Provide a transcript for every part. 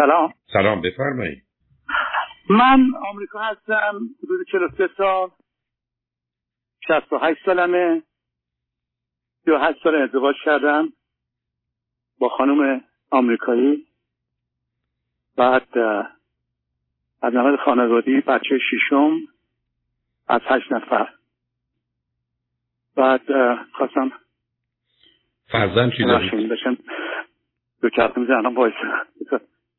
سلام. سلام بفرمایید. من آمریکا هستم حدود 43 سال 68 سالمه 38 سال ازدواج کردم با خانم آمریکایی. بعد از نظر خانوادی بچه ششم از هشت نفر. بعد خواستم فرزن چی دارید؟ دو چرخ می‌زنم باید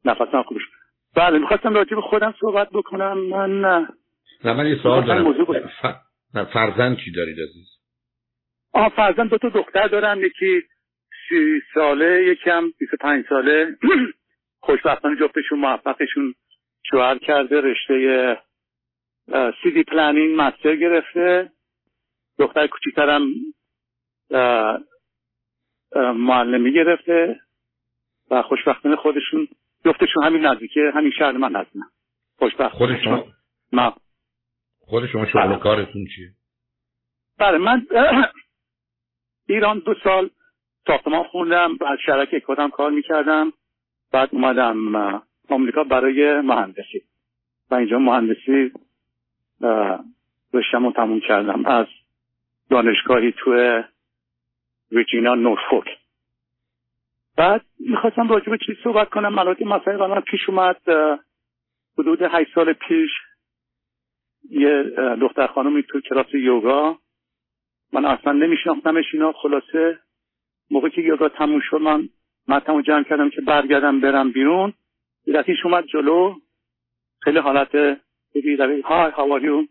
نفسم خوبش بله می‌خواستم راجع به خودم صحبت بکنم من نه. من یه سوال دارم. ف... فرزن چی دارید عزیز؟ آه فرزن دو تا دختر دارم. یکی سی ساله یکم بیست پنج ساله. خوشبختانه جفتشون موفقشون شوهر کرده رشته city planning master گرفته. دختر کوچیکترم معلمی گرفته و خوشبختانه خودشون جفتشون همین نزدیکه همین شهر من هستن. خوشبخت. خود شما؟ ما خود شما شغل بله. کارتون چیه؟ بله من ایران دو سال ساختمان خوندم از شرکه کدام کار می‌کردم. بعد اومدم آمریکا برای مهندسی. و اینجا مهندسی رشتم تموم کردم. از دانشگاهی تو ویرجینیا نورفورک بعد می‌خواستم راجع به چیز صحبت کنم؟ ملاتی مسئله من پیش اومد حدود هشت سال پیش یه دختر خانمی تو کلاس یوگا من اصلا نمیشناختمش اینا خلاصه موقعی که یوگا تموم شد من متمو جمع کردم که برگردم برم بیرون. یه اومد جلو. خیلی حالت بگی های هاواریو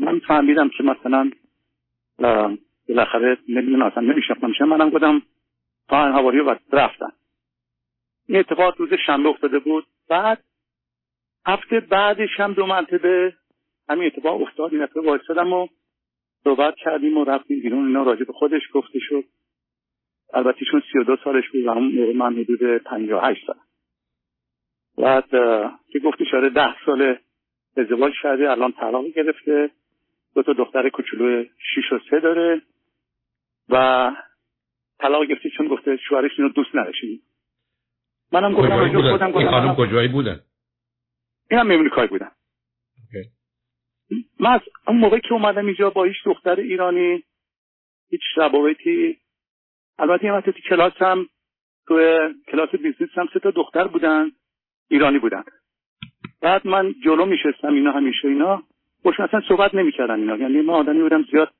من فهمیدم که مثلا بالاخره نمی‌دونم اصلا نمیشناختمش. منم گفتم تا هواری و رفتن. این اتفاق روز شنبه افتاده بود. بعد هفته بعدش هم دو مرتبه همین اتفاق افتاد. این دفعه وایسادم و صحبت کردیم و رفتیم بیرون. اینا راجع به خودش گفته شد. البته چون سی و دو سالش بود و همون موقع من حدود پنجاه هشت سال بعد که گفته شده ده سال ازدواج کرده الان طلاق گرفته. دو تا دختر کوچولو شیش و سه داره. و طلاق گرفته چون گفته شوهرش اینو دوست نداشت منم گفتم خودم گفتم این خانم کجایی بودن؟ این هم امریکایی بودن. من از اون موقع که اومدم اینجا با هیچ دختر ایرانی هیچ روابطی البته یه وقتی کلاس هم تو کلاس business هم سه تا دختر بودن ایرانی بودن. بعد من جلو میشستم اینا همیشه اینا. باشون اصلا صحبت نمی‌کردن اینا. یعنی ما آدمی بودم زیاد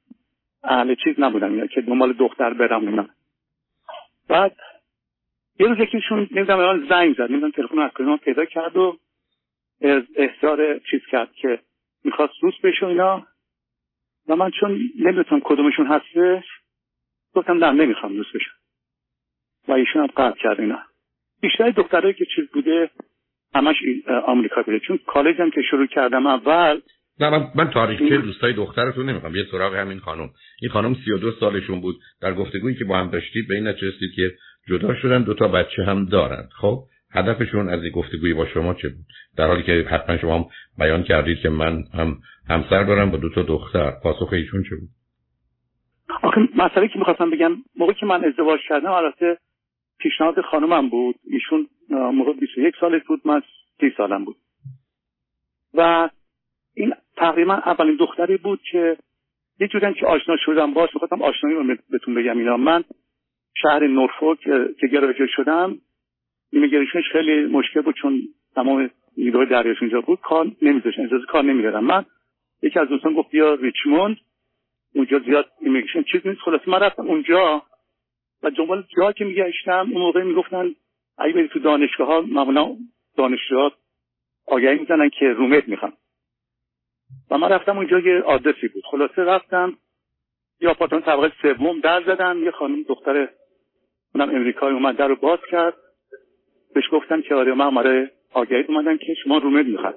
اهل چیز نبودم اینا که دنبال دختر برم اینا. بعد یه روز یکیشون نمی‌دونم الان زنگ زد. نمی‌دونم تلفن از کجا پیدا کرد و اظهار چیز کرد که می‌خواست دوست بشه اینا. و من چون نمی‌دونم کدومشون هستش گفتم نه نمی‌خوام دوست بشم و ایشون هم قطع کرد اینا. بیشتر دخترهایی که چیز بوده همش آمریکا بوده. چون کالج هم که شروع کردم اول نه من, من تاریخچه دوستای دخترتون نمی‌خوام. یه سراغ همین خانم. این خانم 32 سالشون بود. در گفتگویی که با هم داشتید به این نتیجه که جدا شدن دو تا بچه هم دارند. خب هدفشون از این گفتگویی با شما چه بود؟ در حالی که حتما شما هم بیان کردید که من هم همسر دارم با دو تا دختر. پاسخ ایشون چه بود؟ آخه مسئله که می‌خواستم بگم موقعی که من ازدواج کردم البته پیشنهاد خانمم بود. ایشون موقع 21 سالش بود من 30 سالم بود. و این تقریبا اولین دختری بود که یه جوری که آشنا شدم باش می‌خواستم آشنایی رو بهتون بگم. اینا من شهر نورفولک که گرفته شدم immigration ش خیلی مشکل بود چون تمام نیروهای دریاش اونجا بود. کار نمیذاشتن اجازه کار نمی‌دادن. من یکی از دوستان گفت بیا ریچموند اونجا زیاد immigration چیز نیست. خلاص من رفتم اونجا و دنبال جا که میگشتم اون موقع می‌گفتن اگه بری تو دانشگاه ها معمولا دانشجوها آگهی می‌زنن که roommate می‌خوام و من رفتم اونجا یه آدرسی بود. خلاصه رفتم یا آپارتمان طبقه سوم در زدم یه خانم دختر اونم امریکایی اومد در رو باز کرد. بهش گفتم که آره من آماره آگهی اومدن که شما رومت می‌خواد.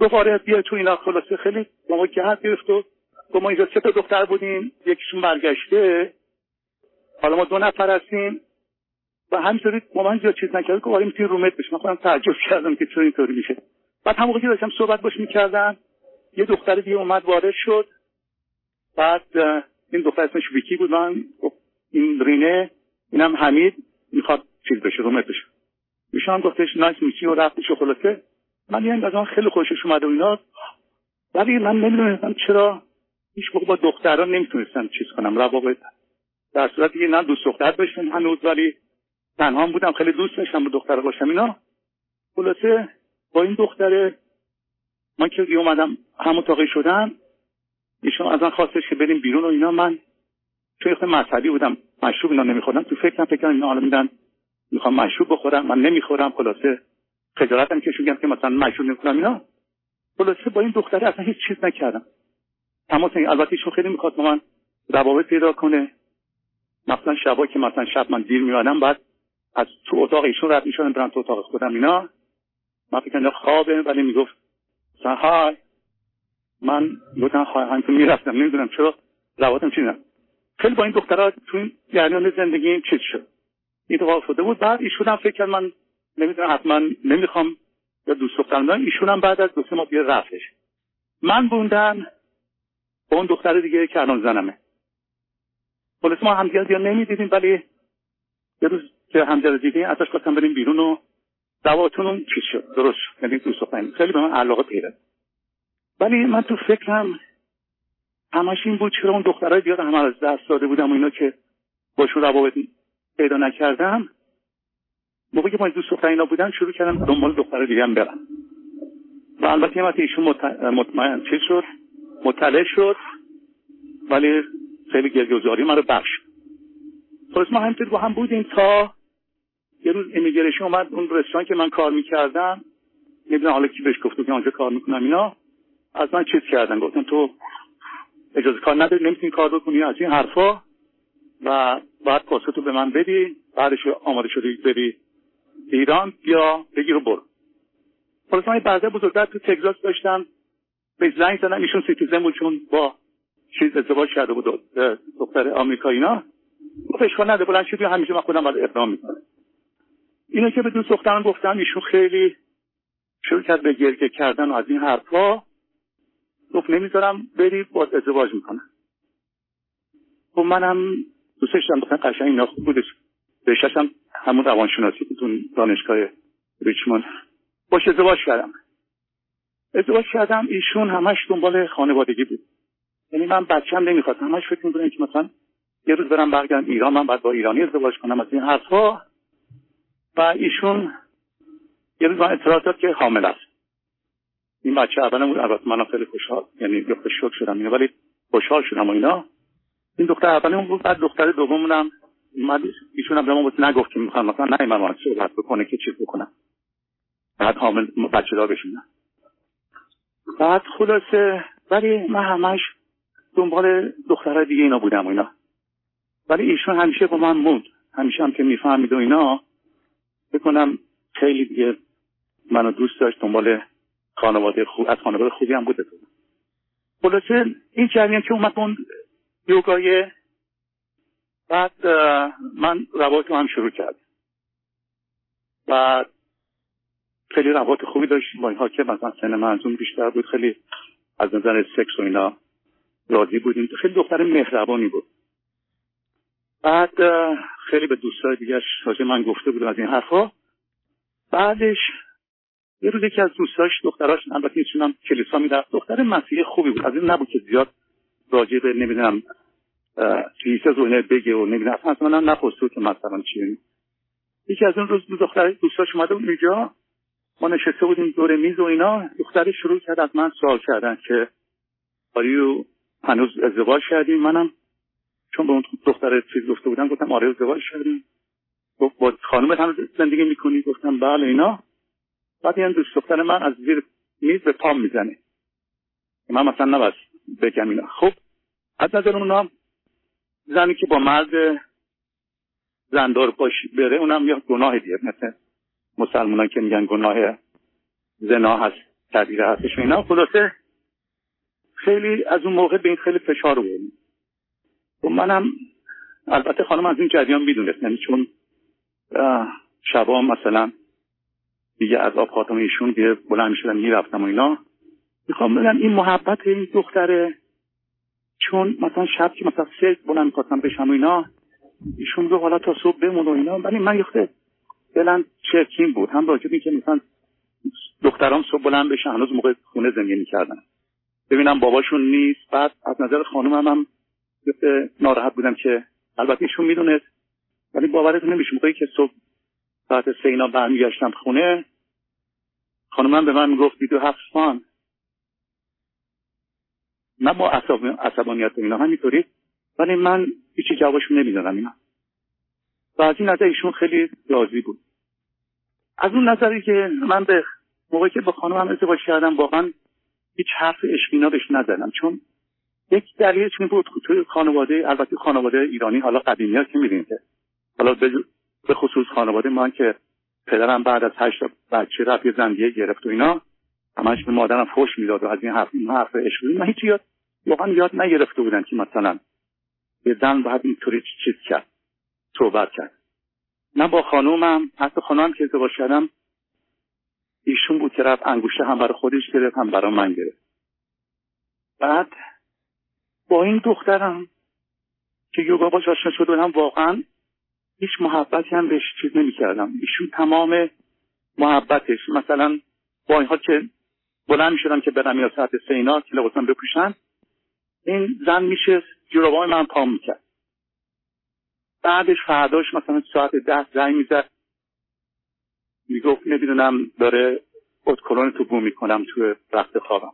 گفت آره بیا تو اینا. خلاصه خیلی با ما گرد گرفت و گفت ما اینجا سه تا دختر بودیم. یکیشون برگشته. حالا ما دو نفر هستیم. و همینطوری با من زیاد چیز نکرد. که آره می‌تونی رومت بشی. من خودم تعجب کردم که چرا اینطوری میشه. بعد همون که داشتم صحبت باش می‌کردم یه دختر دیگه اومد وارد شد. بعد این دختر اسمش ویکی بود. من این رینه اینم حمید می‌خواد چیز بشه رومت بشه. ایشان گفتش نایس میچی و رفتش و خلاصه من یعنی از آن خیلی خوشش اومد و اینا. ولی من نمی‌دونستم چرا هیچ موقع با دختران نمی‌تونستم چیز کنم. روابط در صورتی که نه دوست دختر داشتم هنوز ولی تنها بودم. خیلی دوست داشتم با دختر باشم اینا. خلاصه با این دختر من که اومدم همون تاقی شدم ایشون از من خواستش که بریم بیرون و اینا. من چون خیلی مذهبی بودم مشروب اینا نمی‌خورم تو فکرم فکر اینا حالا میدن می‌خوام مشروب بخورم من نمی‌خورم. خلاصه خجالتم که که مثلا مشروب نمی‌خورم اینا. خلاصه با این دختره اصلا هیچ چیز نکردم. اما البته ایشون خیلی می‌خواد با من روابط پیدا کنه. مثلا شبا که مثلا شب من دیر میادم بعد از تو اتاق ایشون رد می‌شدم برم تو اتاق خودم اینا. من فکر خوابه ولی می‌گفت های من گفتم های که می‌رفتم نمی‌دونم چرا روابطم چی خیلی با این دخترها تو این جریان زندگی چیز شد. اتفاق افتاده بود. بعد ایشون هم فکر کرد من نمی‌دونم حتما نمی‌خوام یا دوست دخترم دارم. ایشون هم بعد از دو سه ماه رفتش. من بوندن با اون دختر دیگه که الان زنمه. خلاص ما همدیگه دیگه نمی‌دیدیم ولی یه روز که همدیگه دیدیم ازش خواستم بریم بیرون و دواتون چیز شد. درست شد. یعنی دوست خیلی به من علاقه پیدا ولی من تو فکرم همش این بود چرا اون دخترای دیگه همه از دست داده بودم و اینا که باشون روابط پیدا نکردم. موقعی که ما دوست دختر اینا بودن شروع کردم دنبال دختر دیگه هم برم. و البته یه ایشون مطمئن چیز شد؟ مطلع شد. ولی خیلی گرگوزاری من رو بخش. خلاص ما همینطور با هم بودیم تا یه روز امیگریشن اومد اون رستوران که من کار می‌کردم نمی‌دونم حالا کی بهش گفت که آنجا کار می‌کنم اینا از من چیز کردن گفتن تو اجازه کار نداری نمی‌تونی کار بکنی از این حرفا. و بعد پاسه به من بدی بعدش آماده شدی بری ایران یا بگیر و برو. خلاص من بعضه بزرگتر تو تگزاس داشتم به زنگ زدم ایشون سیتیزن بود چون با چیز ازدواج کرده بود دختر آمریکایی اینا. گفت اشکال نده بلند شدی همیشه من خودم باید اقدام می‌کنم. اینو که به دوست دخترم گفتم ایشون خیلی شروع کرد به گرگه کردن و از این حرفا گفت نمی‌ذارم بری با ازدواج می‌کنم. خب منم دوستش دارم مثلا قشنگ اینا خوب بودش هم همون روانشناسی بود دانشگاه ریچموند. باش ازدواج کردم. ازدواج کردم ایشون همش دنبال خانوادگی بود. یعنی من بچم نمی‌خواد همش فکر می‌کنم که مثلا یه روز برم برگردم ایران من باید با ایرانی ازدواج کنم از این حرفها. و ایشون یه روز من اطلاع داد که حامل است. این بچه اولا بود البته من خیلی خوشحال یعنی به شوک شدم اینا ولی خوشحال شدم و اینا. این دختر اولمون بود بعد دختر دومونم من ایشون هم به ما نگفت که می‌خوام مثلا نه من صحبت بکنه که چیز بکنم. بعد حامل بچه دار بشونم بعد خلاصه ولی من همش دنبال دخترهای دیگه اینا بودم و اینا. ولی ایشون همیشه با من موند همیشه هم که می‌فهمید و اینا بکنم. خیلی دیگه منو دوست داشت دنبال خانواده خوب از خانواده خوبی هم بوده خلاصه این جریان که اومد اون یوگای بعد من روابط هم شروع کرد و خیلی روابط خوبی داشتیم با اینها که مثلا سن منظوم بیشتر بود خیلی از نظر سکس و اینا راضی بودیم. خیلی دختر مهربانی بود. بعد خیلی به دوستای دیگرش راجع من گفته بود از این حرفها بعدش یه روز یکی از دوستاش دختراش البته ایشون کلیسا می‌رفت. دختر مسیحی خوبی بود. از این نبود که زیاد راجع به نمی‌دونم کلیسا و بگه و نمی‌دونم اصلا نپرسید که مثلا چیه یکی از اون روز دختر دوستاش اومده بود اینجا. ما نشسته بودیم دور میز و اینا. دختری شروع کرد از من سوال کردن که آریو هنوز ازدواج کردیم منم چون به اون دختر چیز گفته بودم گفتم آره ازدواج کردیم. گفت با خانم هنوز زندگی می‌کنی؟ گفتم بله اینا. بعد این دوست دختر من از زیر میز به پام می‌زنه. من مثلا نباید بگم اینا. خب از نظر اونا زنی که با مرد زندار باش بره اونم یا گناه دیگه. مثل مسلمان که میگن گناه زنا هست تدیره هستش و اینا. خلاصه خیلی از اون موقع به این خیلی فشار بود و منم البته خانم از این جریان می‌دونست یعنی چون شبا مثلا دیگه از آب ایشون دیگه بلند می‌شدم می‌رفتم و اینا می‌خوام بگم این محبت این دختره چون مثلا شب که مثلا سه بلند می‌خواستم بشم و اینا ایشون رو حالا تا صبح بمون و اینا. ولی من یخته دلم چرکین بود. هم راجب که مثلا دخترام صبح بلند بشن هنوز موقع خونه زندگی می‌کردن. ببینم باباشون نیست. بعد از نظر خانومم هم ناراحت بودم که البته ایشون می‌دونست ولی باورتون نمیشه. موقعی که صبح ساعت سه اینا برمیگشتم خونه خانومم به من می‌گفت دو هفت فان نه با عصبانیت اینا همینطوری ولی من هیچی جوابشون نمی‌دادم اینا. و از این نظر ایشون خیلی راضی بود. از اون نظری که من به موقعی که با خانمم ازدواج کردم واقعا هیچ حرف اشکینا بهش نزدم. چون یک دلیلش این بود توی خانواده البته خانواده ایرانی حالا قدیمی ها که میدین که. حالا به خصوص خانواده من که پدرم بعد از هشت بچه رفت یه زندگی گرفت و اینا همش به مادرم فوش می‌داد و از این حرف این حرف عشقی من هیچ یاد واقعا یاد نگرفته بودن که مثلا یه زن باید اینطوری چیز کرد صحبت کرد. نه با خانومم حتی خانومم که ازدواج کردم ایشون بود که رفت انگوشه هم برای خودش گرفت هم برای من گرفت. بعد با این دخترم که یوگا باش آشنا شده هم واقعا هیچ محبتی هم بهش چیز نمی‌کردم. ایشون تمام محبتش مثلا با این حال که بلند می‌شدم که برم یا ساعت سه اینا که لباسم بپوشن این زن میشه جورابای من پام می‌کرد. بعدش فرداش مثلا ساعت ده زنگ می‌زد. می‌گفت نمی‌دونم داره اتکلون تو بو می‌کنم توی رخت خوابم.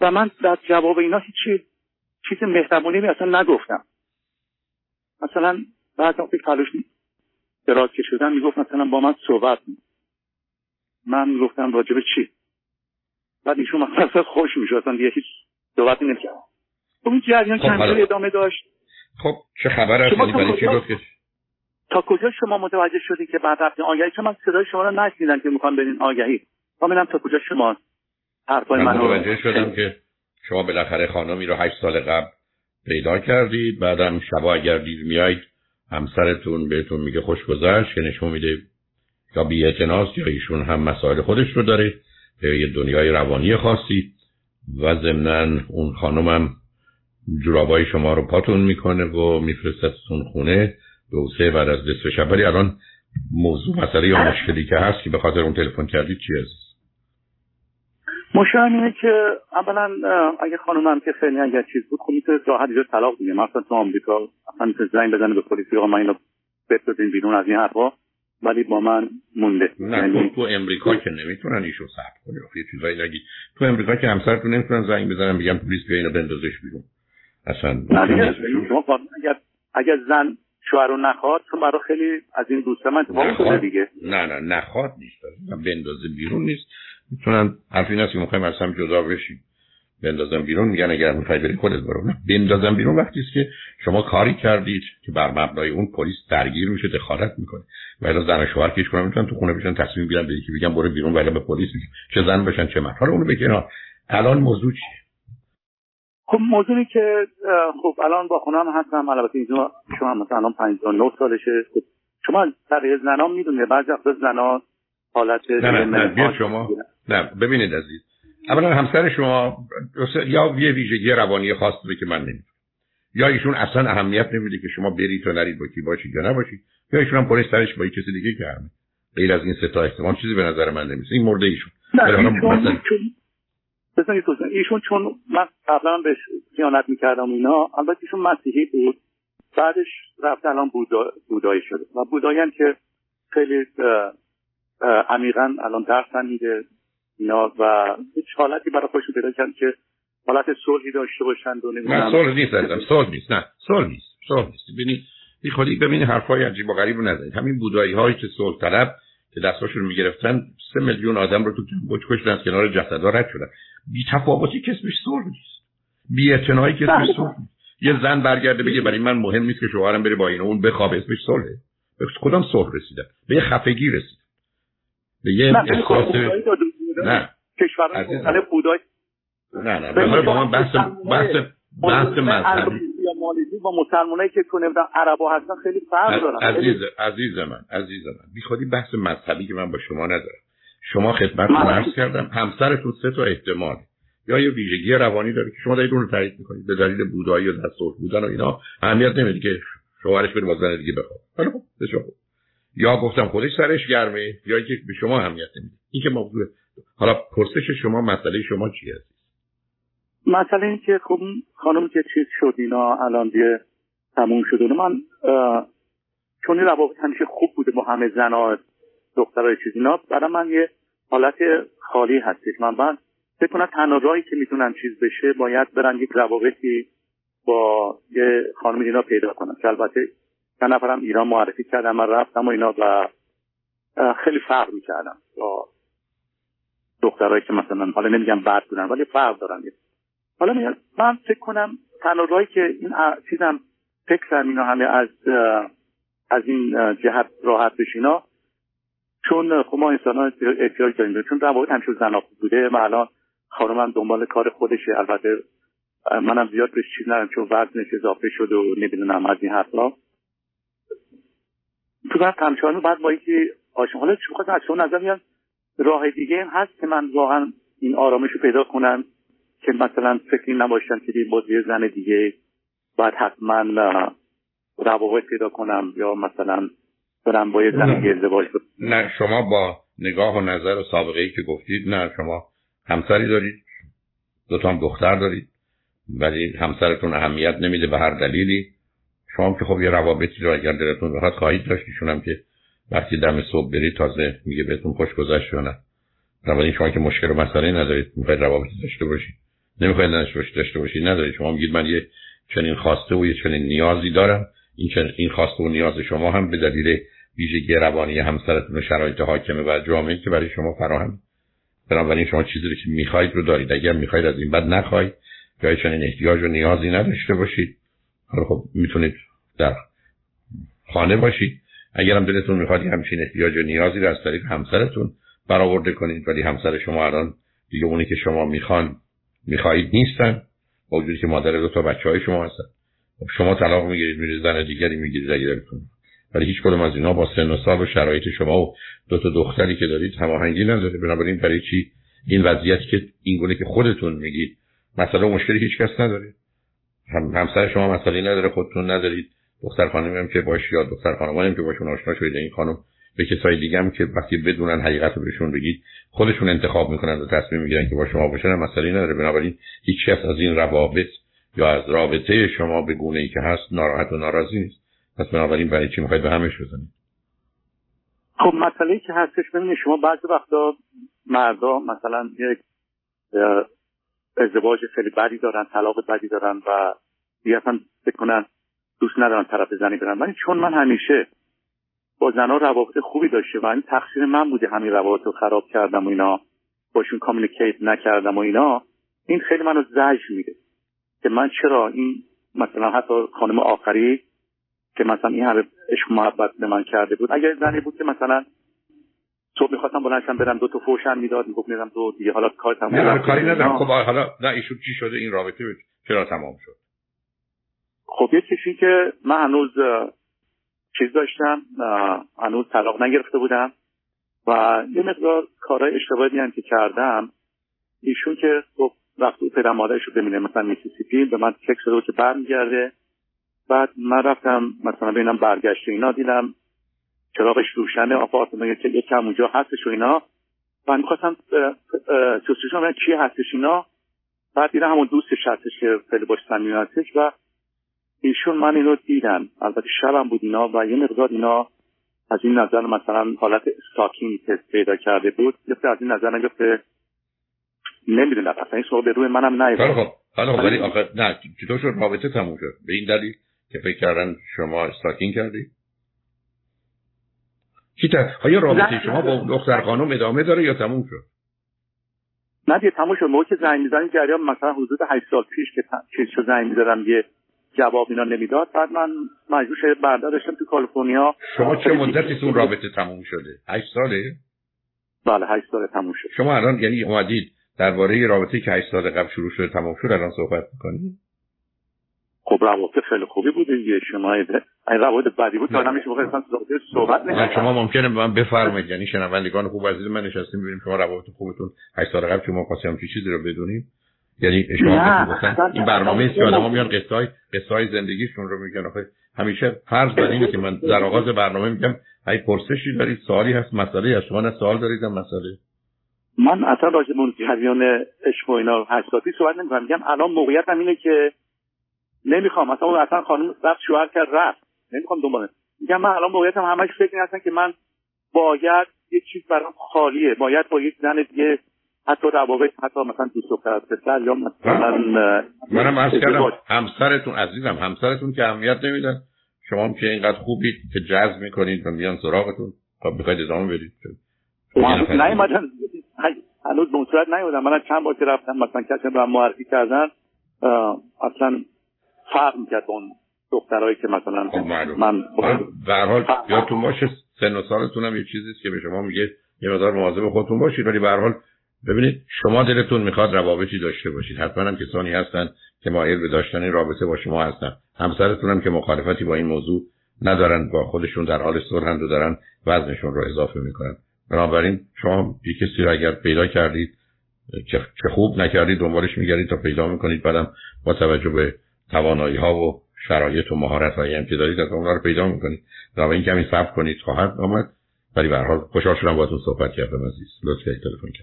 و من در جواب اینا هیچی چیز مهربانی می اصلا نگفتم. مثلا بعد وقتی تلاش دراز که شدن می‌گفت مثلا با من صحبت می. من گفتم راجب چی؟ بعد ایشون مثلا خوش می‌شد. اصلا دیگه هیچ صحبتی نمی‌کرد. خب این جریان خب چند ادامه داشت. خب چه خبر چی تا کجا شما متوجه شدید که بعد رفتین آگهی؟ چون من صدای شما رو نشنیدم که می‌خوام برین آگهی. ببینم تا کجا شما حرفای من متوجه شدم که شما بالاخره خانمی رو هشت سال قبل پیدا کردید بعدم شبا اگر دیر میایید همسرتون بهتون میگه خوش گذشت که نشون میده یا بی یا ایشون هم مسائل خودش رو داره به یه دنیای روانی خاصی و ضمنا اون خانمم جورابای شما رو پاتون می‌کنه و میفرستتون خونه دو سه بعد از نصف شب. ولی الان موضوع مسئله یا مشکلی که هست که به خاطر اون تلفن کردید چی هست؟ مشکل اینه که اولا اگه خانومم که خیلی اگر چیز بود خب می‌تونه راحت اینجا طلاق دیگه مثلا تو آمریکا اصلا می‌تونه زنگ بزنه به پلیس آقا من اینو بفرستین بیرون از این حرفا ولی با من مونده. نه یعنی... تو امریکا که نمی‌تونن ایشو ثبت کنه یه چیزایی نگی. تو امریکا که همسرتون نمی‌تونن زنگ بزنن بگم پلیس بیا اینو بندازش بیرون. اصلا نه اگر اگر زن شوهر رو نخواد چون برای خیلی از این دوست من اتفاق دیگه. نه نه نخواد نیست. بندازه بیرون نیست. می‌تونن حرف این است که می‌خوایم از هم جدا بشیم. بندازم بیرون. میگن اگر می‌خوای بری خودت برو. نه. بندازم بیرون وقتی است که شما کاری کردید که بر مبنای اون پلیس درگیر میشه دخالت می‌کنه. ولی زن و شوهر کیش کنن می‌تونن تو خونه بشن تصمیم بگیرن به یکی بگن برو بیرون ولی به پلیس میگن. چه زن بشن چه مرد. حالا اونو بکنار الان موضوع چیه؟ خب موضوعی که خب الان با خونم هستم. البته اینجا شما مثلا الان 59 سالشه. خب شما در زنا می‌دونه بعضی وقت زنا حالت نه نه, نه. شما. نه ببینید عزیز. اولا همسر شما یا یه ویژگی روانی خاص داره که من نمی‌دونم. یا ایشون اصلا اهمیت نمیده که شما برید و نرید با کی باشید یا نباشید یا ایشون هم پلیس سرش با کسی دیگه کرده غیر از این سه تا احتمال چیزی به نظر من نمیسه این مرده ایشون. نه بزنید ایشون چون من قبلا بهش خیانت می‌کردم اینا البته ایشون مسیحی بود. بعدش رفته الان بودا... بودایی شده. و بودایی که خیلی عمیقا الان درس میده. اینا و هیچ حالتی برای خودشون پیدا کردن که حالت صلحی داشته باشند و نه صلح نیست عزیزم صلح نیست. نه صلح نیست. صلح نیست. ببینید بی خودی ببینید حرفای عجیب و غریب رو نزنید. همین بودایی هایی که صلح طلب که دستاشون می‌گرفتن سه میلیون آدم رو تو کمبوج کشتن از کنار جسدها رد شدن. بی تفاوتی که اسمش صلح نیست. بی اعتنایی که اسمش صلح نیست. یه زن برگرده بگه برای من مهم نیست که شوهرم بره با این اون بخوابه اسمش صلحه. به کدام صلح رسیدن به یه خفگی رسید به یه احساس نه. کشورهای بودای نه نه. من بحث بحث بحث مذهبی. یا مالزی با مسلمانایی که تو نمی‌دونم عربا هستن خیلی فرق دارن. عزیز عزیز من عزیز من. بی خودی بحث مذهبی که من با شما ندارم. شما خدمت عرض کردم همسرتون سه تا احتمال. یا یه ویژگی روانی داره که شما دارید اون رو تایید می‌کنید. به دلیل بودایی و دستور بودن و اینا اهمیت نمیده که شوهرش بره با زن دیگه بخواد حالا خب یا گفتم خودش سرش گرمه یا اینکه به شما اهمیت نمیده. این که موضوع حالا پرسش شما مسئله شما چی هست؟ مسئله این که خب خانم که چیز شد اینا الان دیگه تموم شده من چون این روابط همیشه خوب بوده با همه زنها دخترای چیز اینا برای من یه حالت خالی هستش. من بعد فکر کنم تنها راهی که می‌تونم چیز بشه باید برن یک روابطی با یه خانم اینا پیدا کنم. که البته چند نفرم ایران معرفی کردم من رفتم و اینا و خیلی فرق می‌کردم با دخترهایی که مثلا حالا نمیگم بد بودن ولی فرق دارن. حالا من فکر کنم تنها که این چیزم فکرم اینا همه از از این جهت راحت بشینا چون خب ما انسان ها احتیاج داریم. چون روابط همیشه زن بوده و الان خانمم دنبال کار خودشه. البته منم زیاد بهش چیز ندارم چون وزنش اضافه شد و نمی‌دونم از این حرفا. تو بعد همچنان بعد با اینکه آشنا حالا چون خواست از شما نظر میاد راه دیگه هست که من واقعا این آرامش رو پیدا کنم که مثلا فکری نباشم که با یه زن دیگه باید حتما روابط پیدا کنم یا مثلا برم با یه زن ازدواج نه شما با نگاه و نظر و سابقه ای که گفتید نه شما همسری دارید دو هم دختر دارید ولی همسرتون اهمیت نمیده به هر دلیلی. شما که خب یه روابطی رو اگر دلتون بخواد خواهید داشت هم که وقتی دم صبح برید تازه میگه بهتون خوش گذشت نه. بنابراین شما که مشکل و مسئله ندارید می‌خواید روابطی داشته باشید. نمی‌خواید داشته باشید ندارید. شما میگید من یه چنین خواسته و یه چنین نیازی دارم. این این خواسته و نیاز شما هم به دلیل ویژگی روانی همسرتون و شرایط حاکمه و جامعه که برای شما فراهم. بنابراین شما چیزی رو که می‌خواید رو دارید. اگر می‌خواید از این بعد نخواهید. یا چنین احتیاج و نیازی نداشته باشید. حالا خب می‌تونید در خانه باشید. اگر هم دلتون می‌خواد همچین احتیاج و نیازی رو از طریق همسرتون برآورده کنید ولی همسر شما الان دیگه اونی که شما می‌خوان می‌خواهید نیستن. با وجودی که مادر دو تا بچه های شما هستن. خب شما طلاق می‌گیرید میرید زن دیگری می‌گیرید دلتون ولی هیچ کدوم از اینا با سن و سال و شرایط شما و دو تا دختری که دارید هماهنگی نداره. بنابراین برای چی؟ این وضعیت که این گونه که خودتون میگید و مشکلی هیچ کس نداره. هم همسر شما مسئله نداره خودتون ندارید. دختر خانمی هم که باش یا دختر خانمانی هم که باشون آشنا شده این خانم به کسای دیگه هم که وقتی بدونن حقیقت رو بهشون بگید خودشون انتخاب می‌کنن و تصمیم می‌گیرن که با شما باشن مسئله نداره. بنابراین هیچ کس از این روابط یا از رابطه شما به گونه ای که هست ناراحت و ناراضی نیست. پس بنابراین برای چی می‌خواید به همش بزنید؟ خب مسئله که هستش ببینید شما بعضی وقتا مردا مثلا یک ازدواج خیلی بدی دارن طلاق بدی دارن و دیگه اصلا فکر کنن دوست ندارن طرف زنی برن ولی چون من همیشه با زنها روابط خوبی داشته و این تقصیر من بوده همین روابط رو خراب کردم و اینا باشون کامیونیکیت نکردم و اینا این خیلی منو زجر میده که من چرا این مثلا حتی خانم آخری که مثلا این همه عشق محبت به من کرده بود اگر زنی بود که مثلا صبح می‌خواستم بلندشم برم دو تا فوشم می‌داد می‌گفت میرم تو دیگه حالا کار تموم نه کاری ندارم. خب حالا نه ایشون چی شده؟ این رابطه چرا تمام شد؟ خب یه چیزی که من هنوز چیز داشتم هنوز طلاق نگرفته بودم و یه مقدار کارهای اشتباهی هم که کردم ایشون که خب وقتی پدر مادرش رو ببینه مثلا میسیسیپی به من تکس داده که برمیگرده. بعد من رفتم مثلا ببینم برگشته اینا دیدم چراغش روشنه آپارتمان که یکم اونجا هستش و اینا. من می‌خواستم سوسیشون چی هستش اینا. بعد دیدم همون دوستش هستش که خیلی باش صمیمی هستش و ایشون من اینو دیدم. البته شبم بود اینا و یه مقدار اینا از این نظر مثلا حالت استاکینگ پیدا کرده بود. یه از این نظر نگفته. نمی‌دونم. اصلا این سوال به روی منم نیست خب حالا خب ولی آخه نه چطور شد رابطه تموم شد. به این دلیل که فکر کردن شما استاکینگ کردی؟ تا آیا رابطه شما با دختر خانم ادامه داره یا تموم شد؟ نه دیگه تموم شد. موقع که زنگ می‌زنی جریان مثلا حدود 8 سال پیش که چیز زنگ می‌زدم یه جواب اینا نمی‌داد. بعد من مجبور شده داشتم تو کالیفرنیا. شما چه مدتی تون رابطه تموم شده؟ 8 ساله؟ بله 8 ساله تموم شد. شما الان یعنی اومدید درباره رابطه که 8 سال قبل شروع شده تموم شد الان صحبت می‌کنید خب روابط خیلی خوبی بود دیگه. شما این روابط بدی بود تا نمیشه موقع اصلا صحبت نه شما ممکنه به من بفرمایید. یعنی شنوندگان خوب عزیز من نشستیم ببینیم شما روابط خوبتون 8 سال قبل شما خواستیم چه چیزی رو بدونیم. یعنی شما گفتن. این برنامه است که آدم‌ها میان قصه‌های قصه‌های زندگیشون رو میگن. آخه همیشه فرض بر اینه که من در آغاز برنامه میگم ای پرسشی دارید سوالی هست مسئله از شما نه سوال دارید مسئله. من اصلا راجع به جریان عشق و اینا حساسی صحبت نمی‌کنم. میگم الان موقعیتم اینه که نمی‌خوام. اصلا اون اصلا خانم رفت شوهر کرد رفت. نمی‌خوام دنبال. میگم من الان موقعیتم همش فکر هستن که من باید یه چیز برام خالیه. باید با یک زن دیگه حتی روابط حتی مثلا دوست دختر پسر یا مثلا منم عرض کردم همسرتون عزیزم همسرتون که اهمیت نمیدن. شما هم که اینقدر خوبید که جذب می‌کنید و میان سراغتون تا بخواید ادامه بدید. نیومدن. هنوز به صورت نیومدن. من چند بار که رفتم مثلا کسی رو معرفی کردن اصلا فرق می‌کرد اون دخترهایی که مثلا خب، من به حال یادتون باشه سن و سالتون هم یه چیزیست که به شما میگه یه مقدار مواظب خودتون باشید ولی به حال ببینید شما دلتون می‌خواد روابطی داشته باشید. حتما هم کسانی هستن که مایل به داشتن رابطه با شما هستن. همسرتون هم که مخالفتی با این موضوع ندارن با خودشون در حال صلحند و دارن وزنشون رو اضافه می‌کنن. بنابراین شما یک کسی رو اگر پیدا کردید که خوب نکردید دنبالش میگردید تا پیدا می‌کنید. بعدم با توجه به توانایی ها و شرایط و مهارت هایی که دارید از اونها رو پیدا می‌کنید. این کمی صبر کنید خواهد آمد. ولی به حال خوشحال شدم باهاتون صحبت کردم عزیز. لطفی تلفن کرد